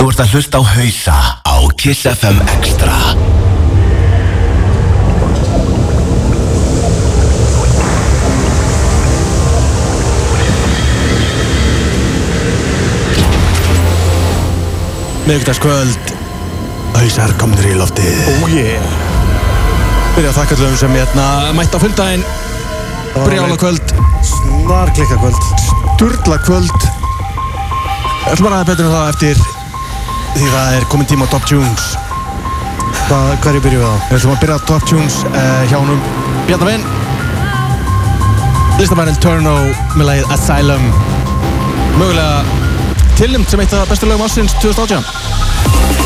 Þú ert að hlusta á hausa á Kiss FM Extra. Miðugdagskvöld Hausar komnir í loftið. Oh yeah. Byrja að þakka allum sem hérna mætt á fundaginn Brjála kvöld Snar klikka kvöld Sturla kvöld Ég ætlum bara að betur um það eftir Því það er komin tíma á Top Tunes. Hvað, hverju byrjum við á? Við ætlum að byrja á Top Tunes uh, hjá húnum Bjarnavinn Listamærin Turno með lagið Asylum. Mögulega tilnimt sem eitt af bestu lögum ásins 2018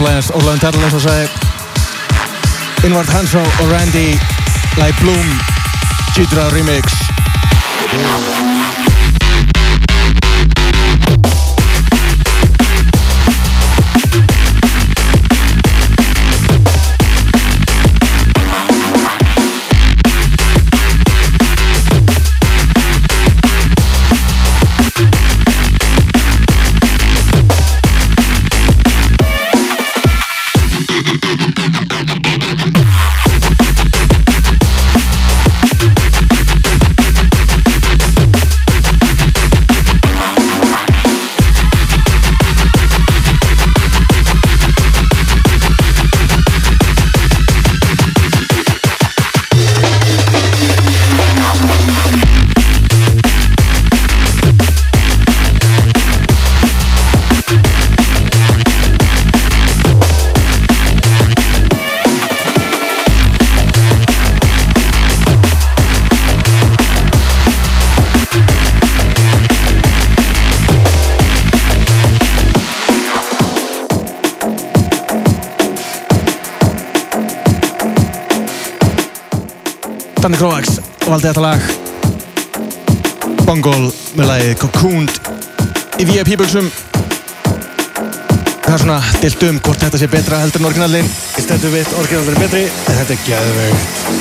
eru komin í Top Lions Ólaðin Tætult eins og segi Inward Hanso og Randy Lai Bloom Gidra Remix Danny Kroax valdi þetta lag. Bongol með lagið Cocooned í VIP-buksum Það er svona dilt um hvort þetta sé betra heldur en orginallin Ég stendur við orginaldur er betri en þetta er gæðvegt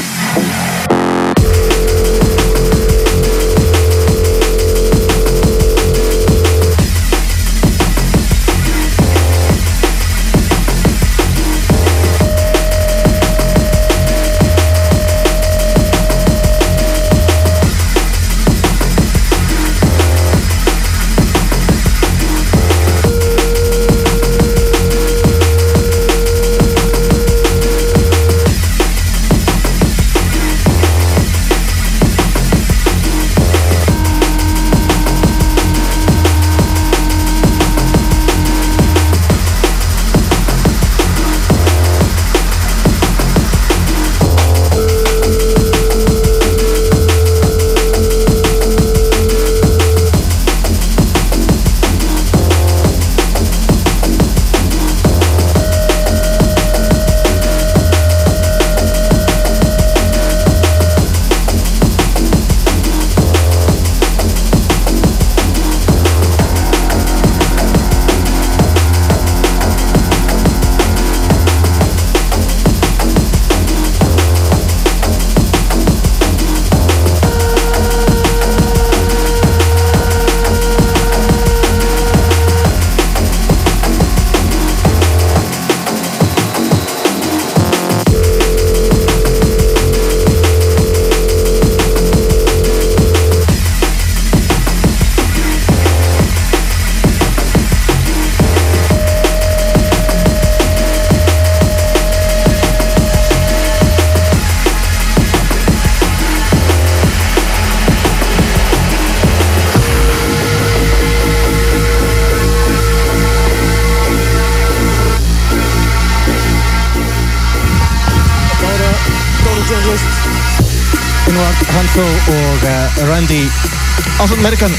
was American,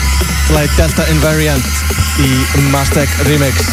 like Testa Invariant i Mastek Remix.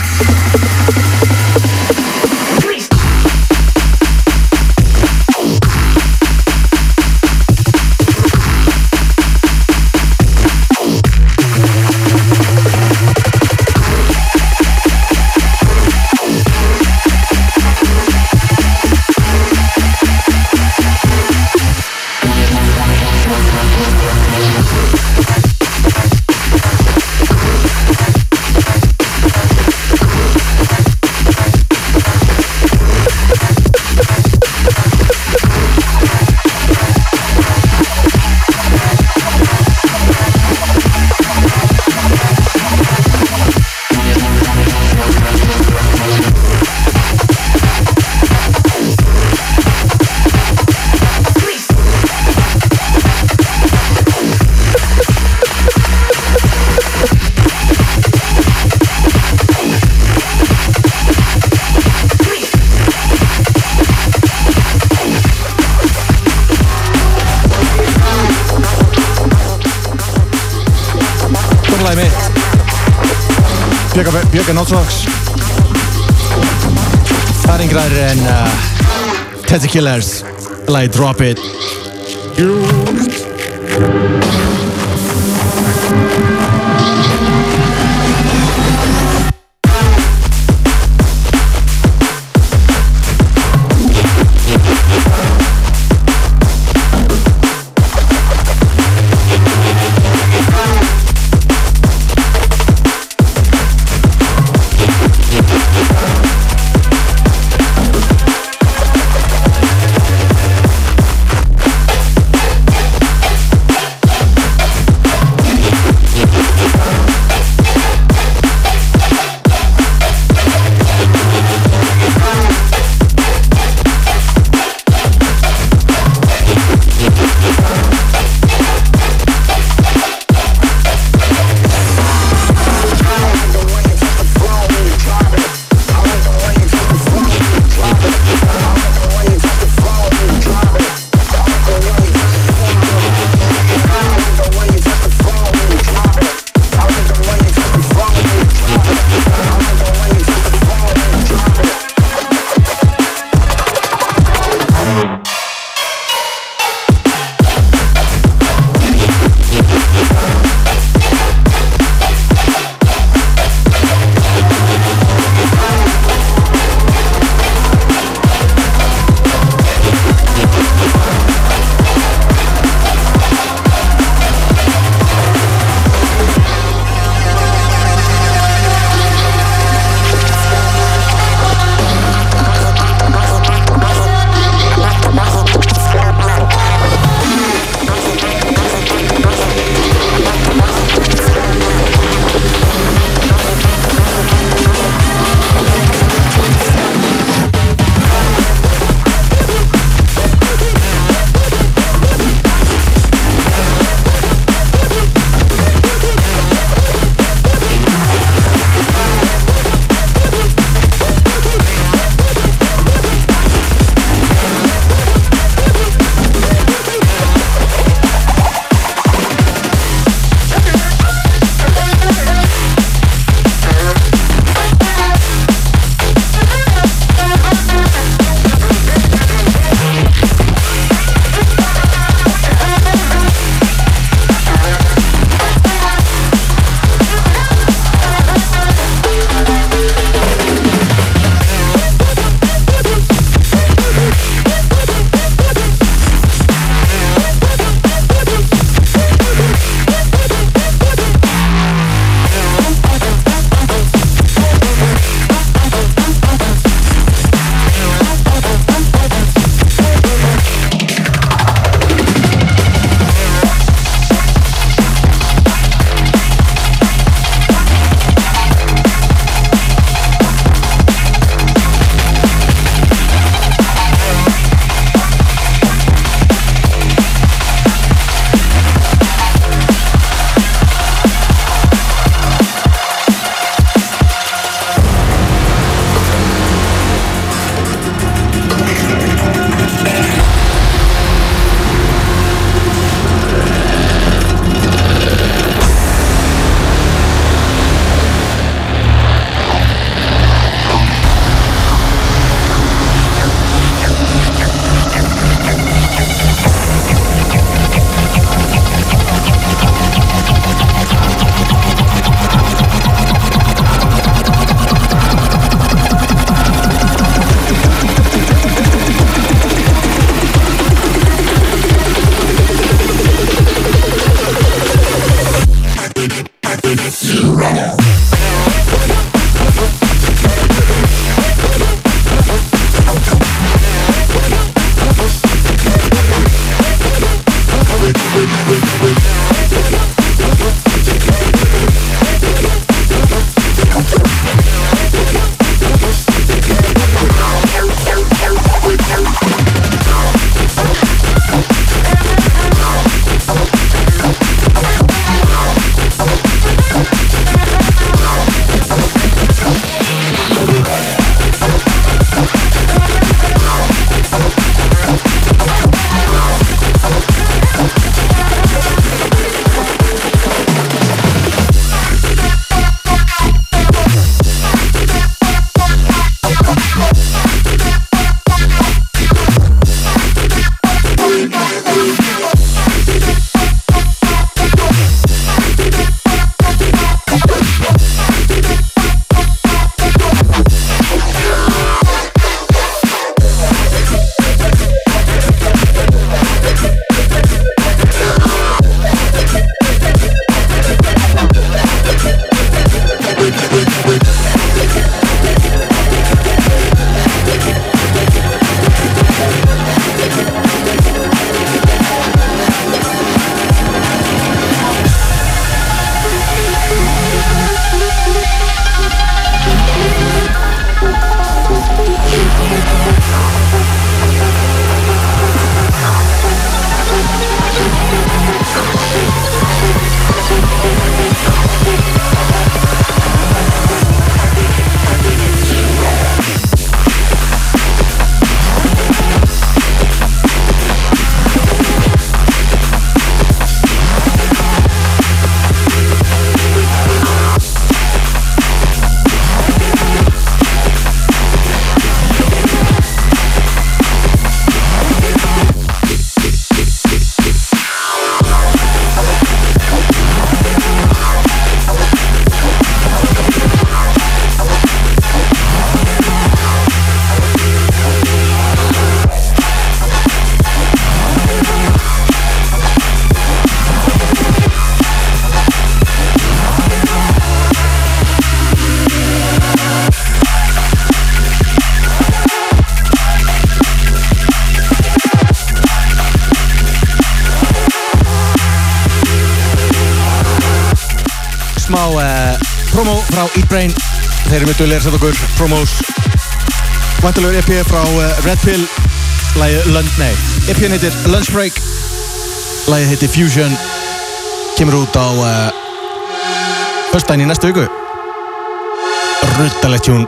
Björga Notsvox Það er yngrar en uh, Teddy Killers Lagi Drop It Duðlega að setja okkur promos. Vantilegur EP frá uh, Red Pill. Lægið Lund, nei EP-n heitir Lunch Break. Lægið heitir Fusion. Kemur út á uh, Föstdæn í næstu viku. Ruttalegt tjún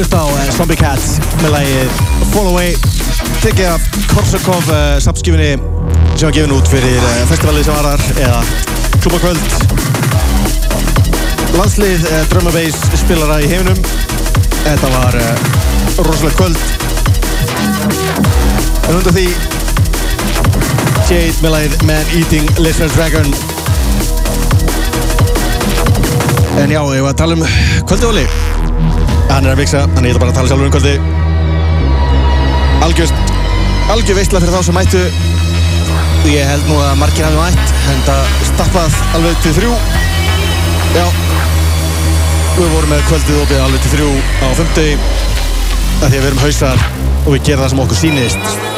umlust á uh, Zombie Cats með lægið Fall Away. Tekið af Korsakov uh, samskifinni sem var gefin út fyrir uh, festivalið sem varar eða klubakvöld landslið uh, Bass spilara í heiminum. Þetta var rosalega kvöld. En undan því Jade með lægið Man Eating Lizard Dragon. En já, ég var að tala um kvöldi Óli hann er að viksa, þannig ég ætla bara að tala sjálfur um kvöldi algjörst algjör veistla fyrir þá sem mættu. Ég held nú að margir hafi mætt en það stappað alveg til þrjú. Já við vorum með kvöldið opið alveg til þrjú á fymtegi að því að við erum hausar og við gerum það sem okkur sýnist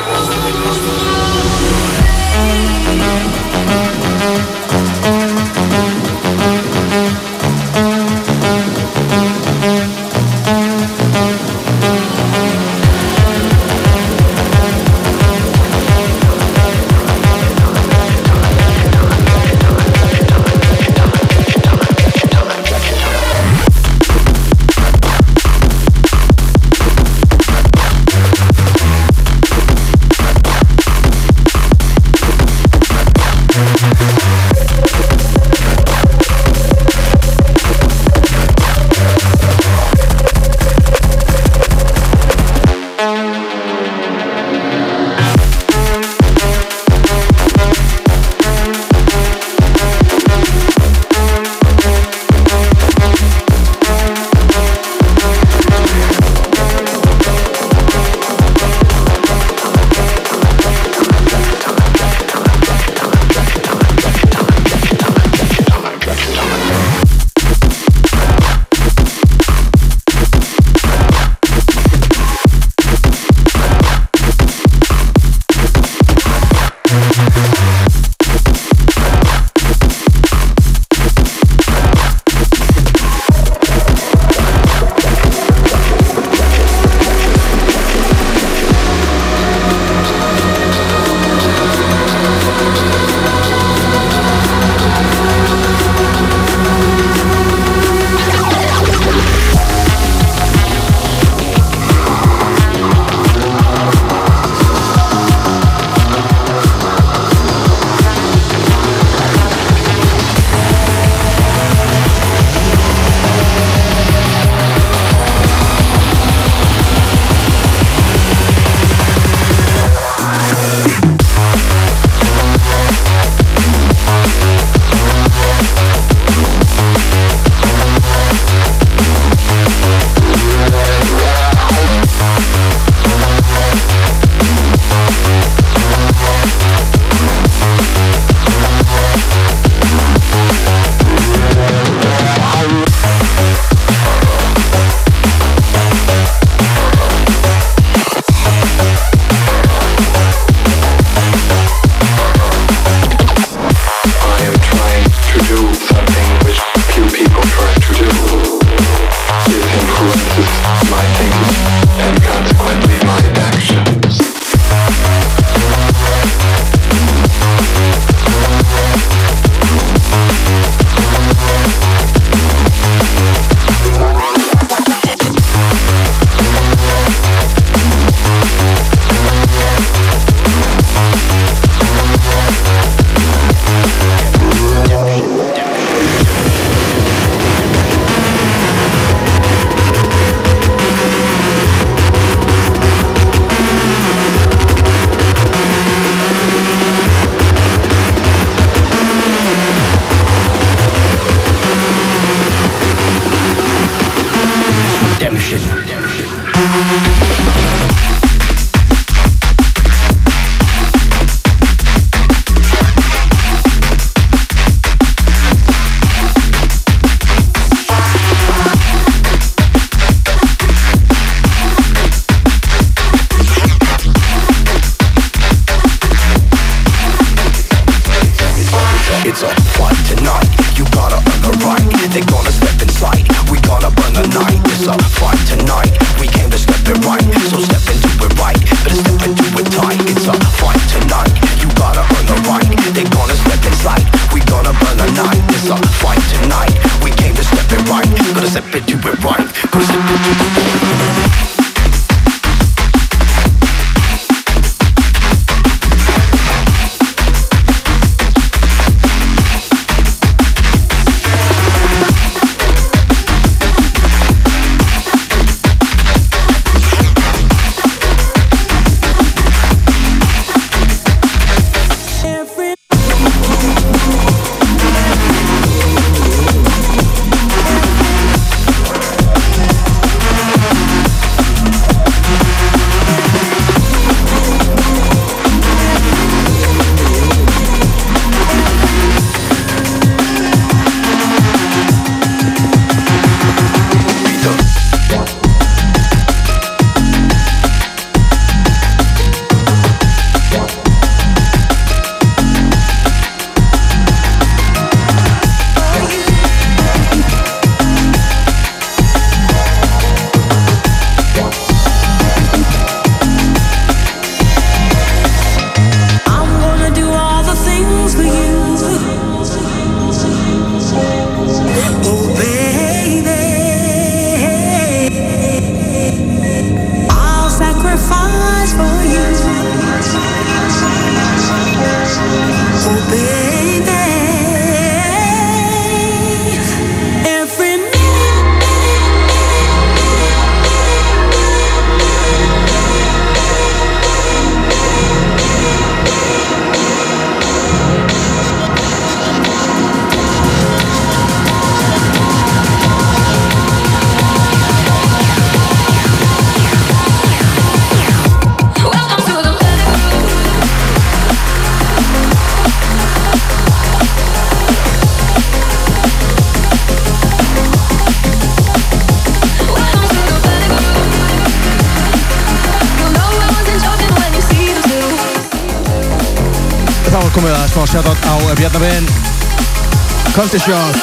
Aftershock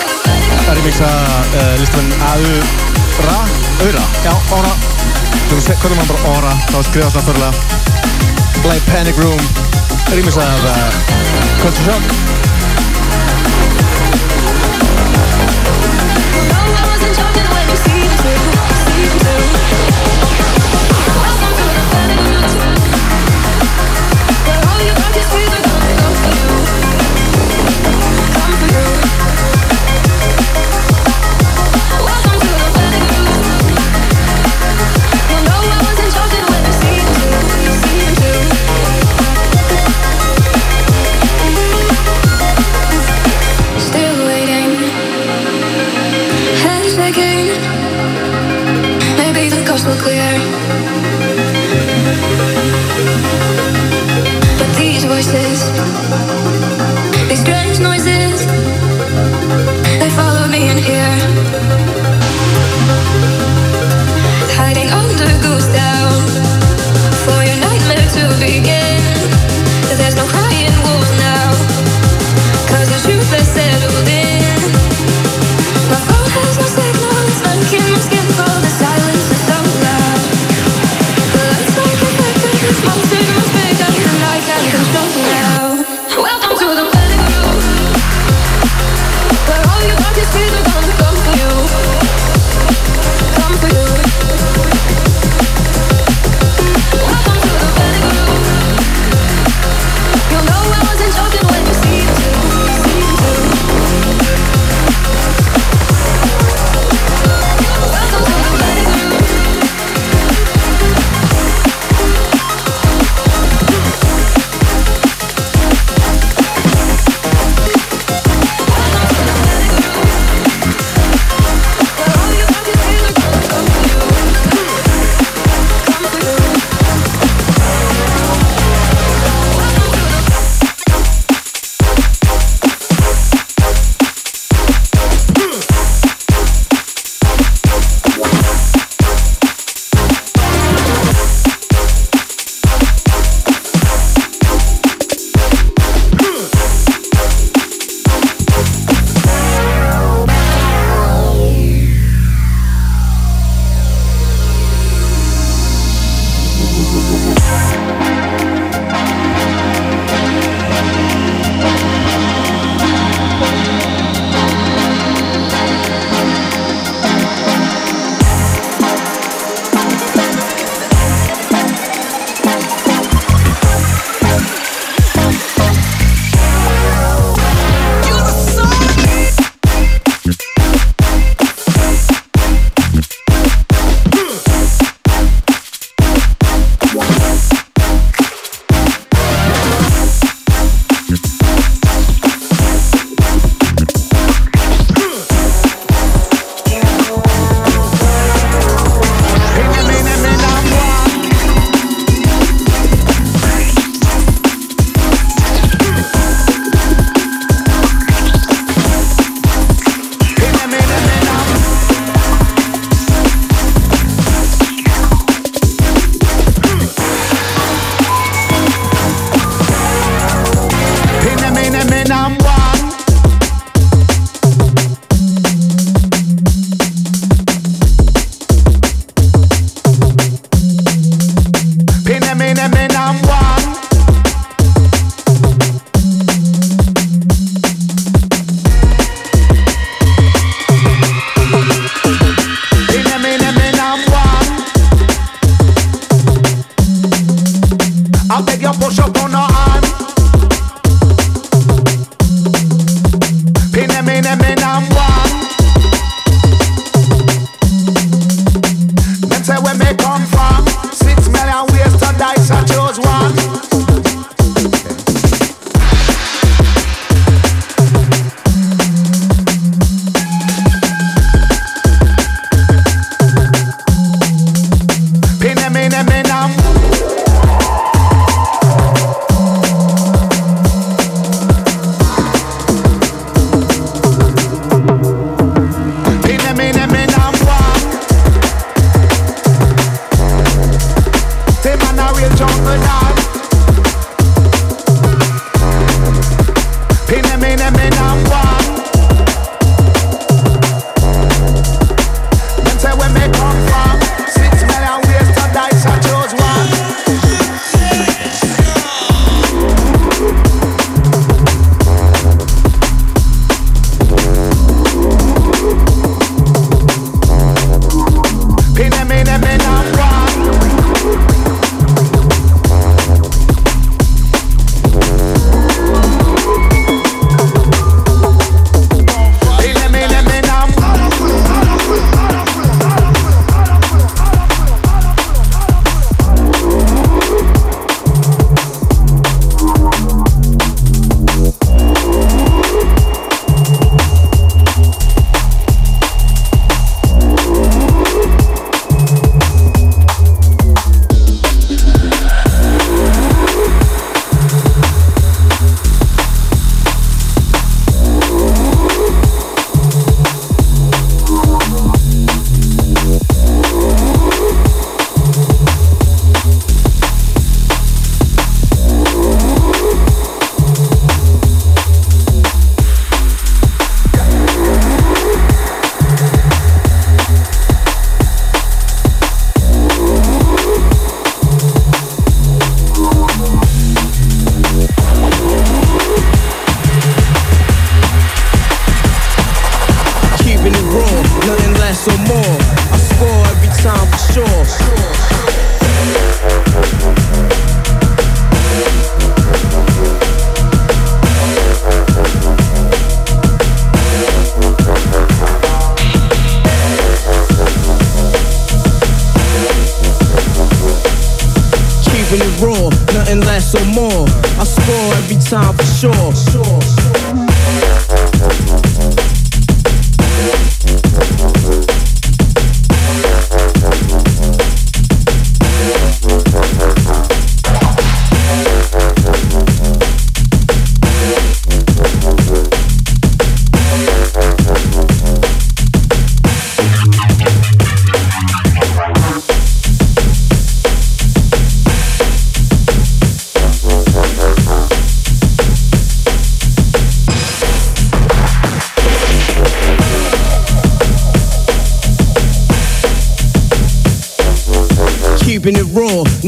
Það er remix að uh, eh, listamenn Aura. Aura? Já, Aura. Hvernig mann bara Aura, þá skriðast náttúrulega Play Panic Room. Remix að uh, eh, Culture Shock them in and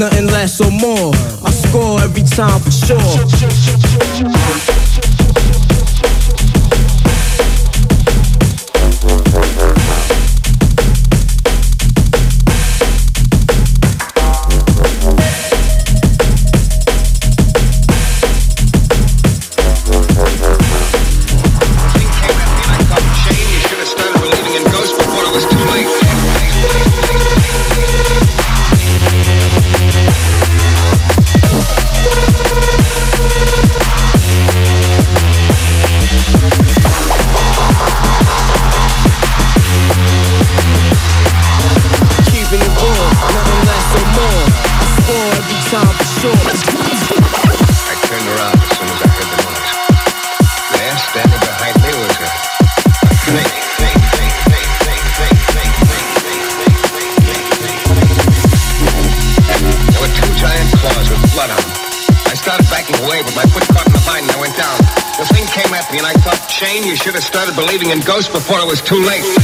nothing less or more. I score every time for sure. leaving in ghost before it was too late.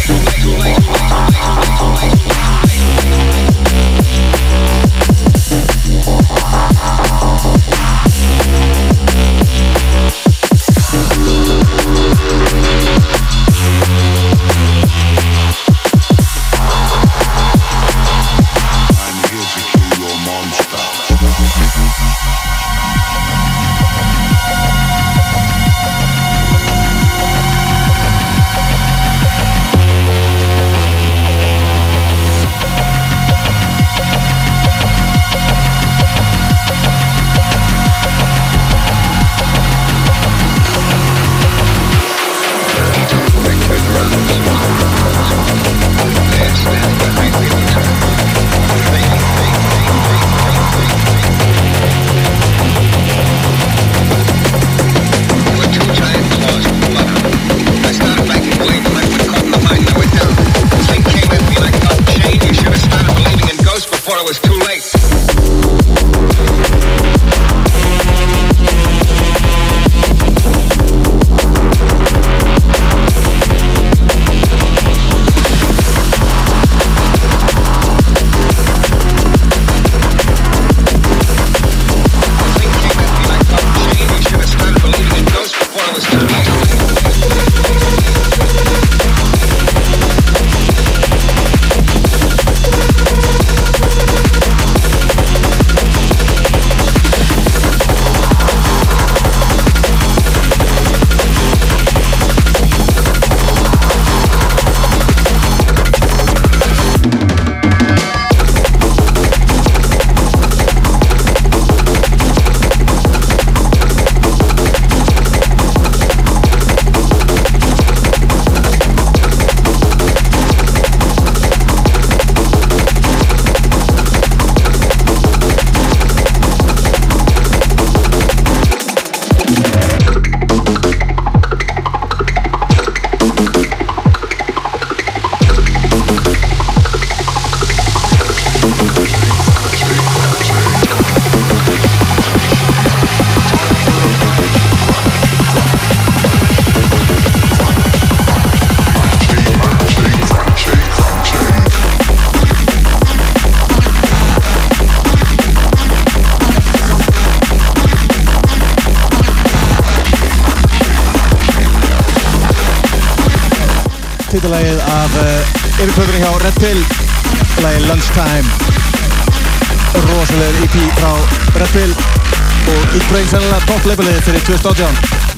Lebelet, eli Työ Stadion.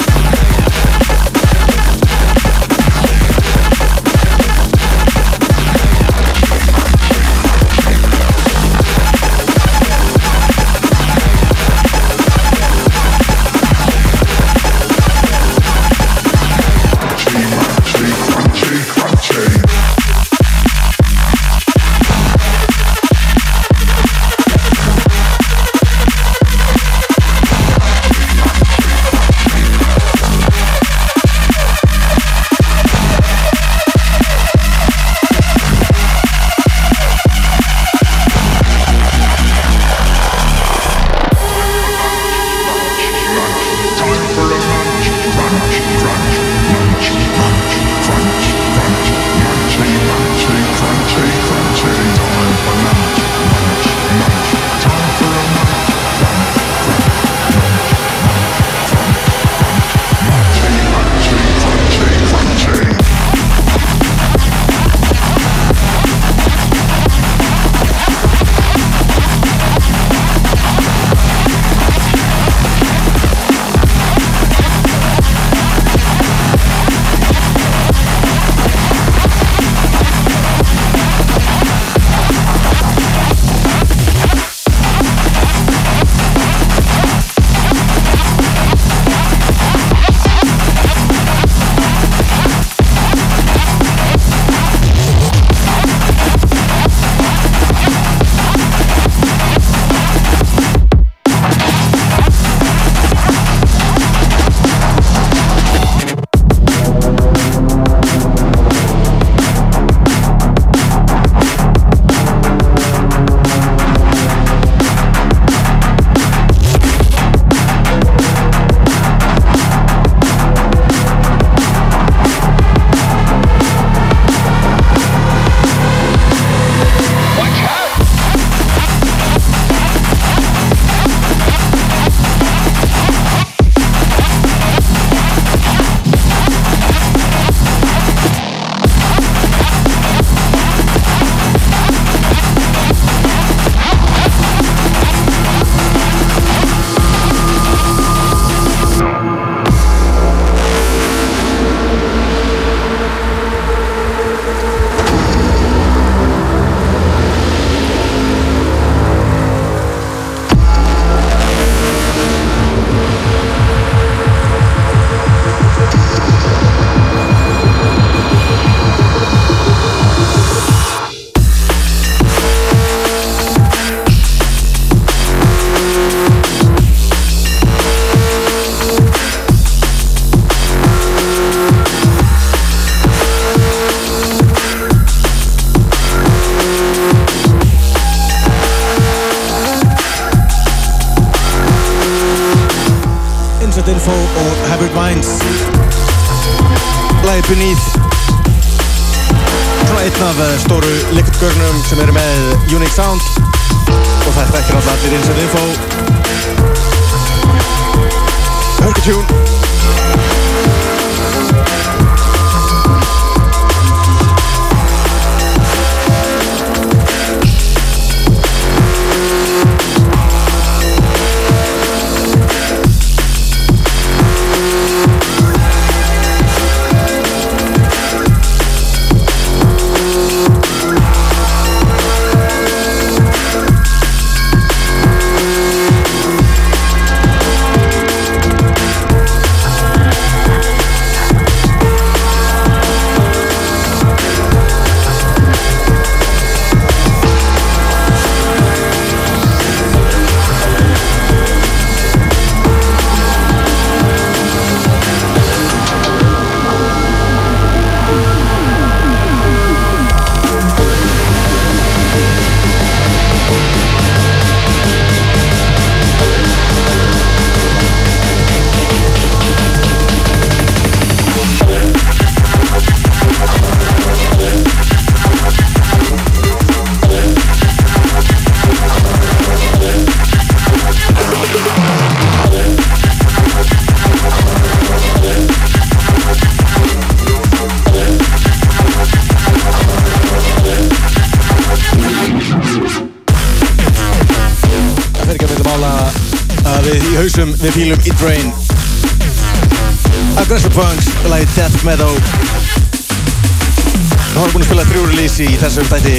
Brain Aggressive Punks, lagi Death Meadow Það var búin að spila þrjú release í þessum þætti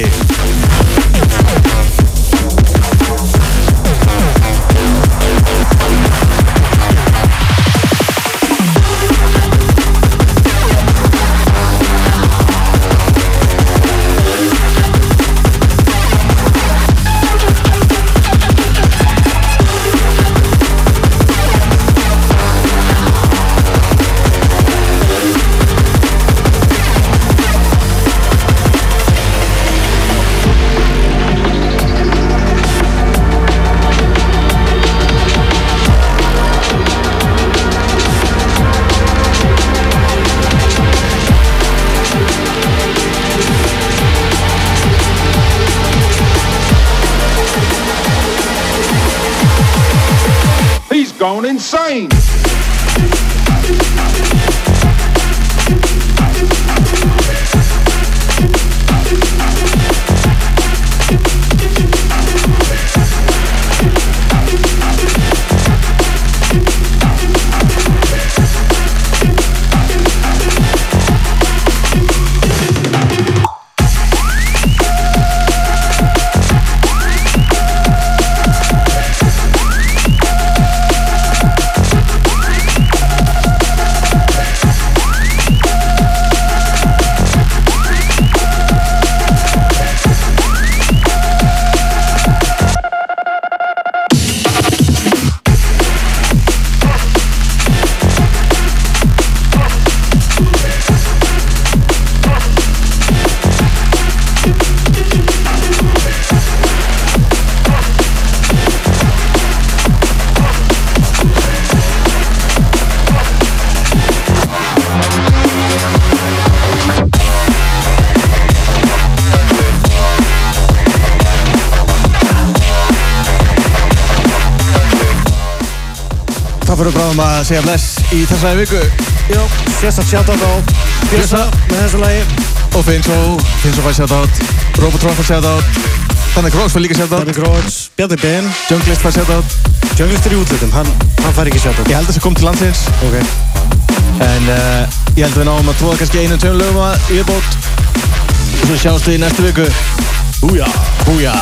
Það fyrir bráðum að segja bless í þessari viku. Já, sérstatt shoutout á Bjössa með þessu lagi. Og Finnsó, Finnsó fær shoutout. Robotron fær shoutout. Þannig Gróks fær líka shoutout. Bjarni Gróts, Bjarni Ben. Junglist fær shoutout. Junglist er í útlutum, hann, hann fær ekki shoutout. Ég held að það kom til landsins. Ok. En uh, ég held að við náum að tróða kannski einu tveim lögum að yfirbót Og svo sjáumst við í næstu viku. Húja Húja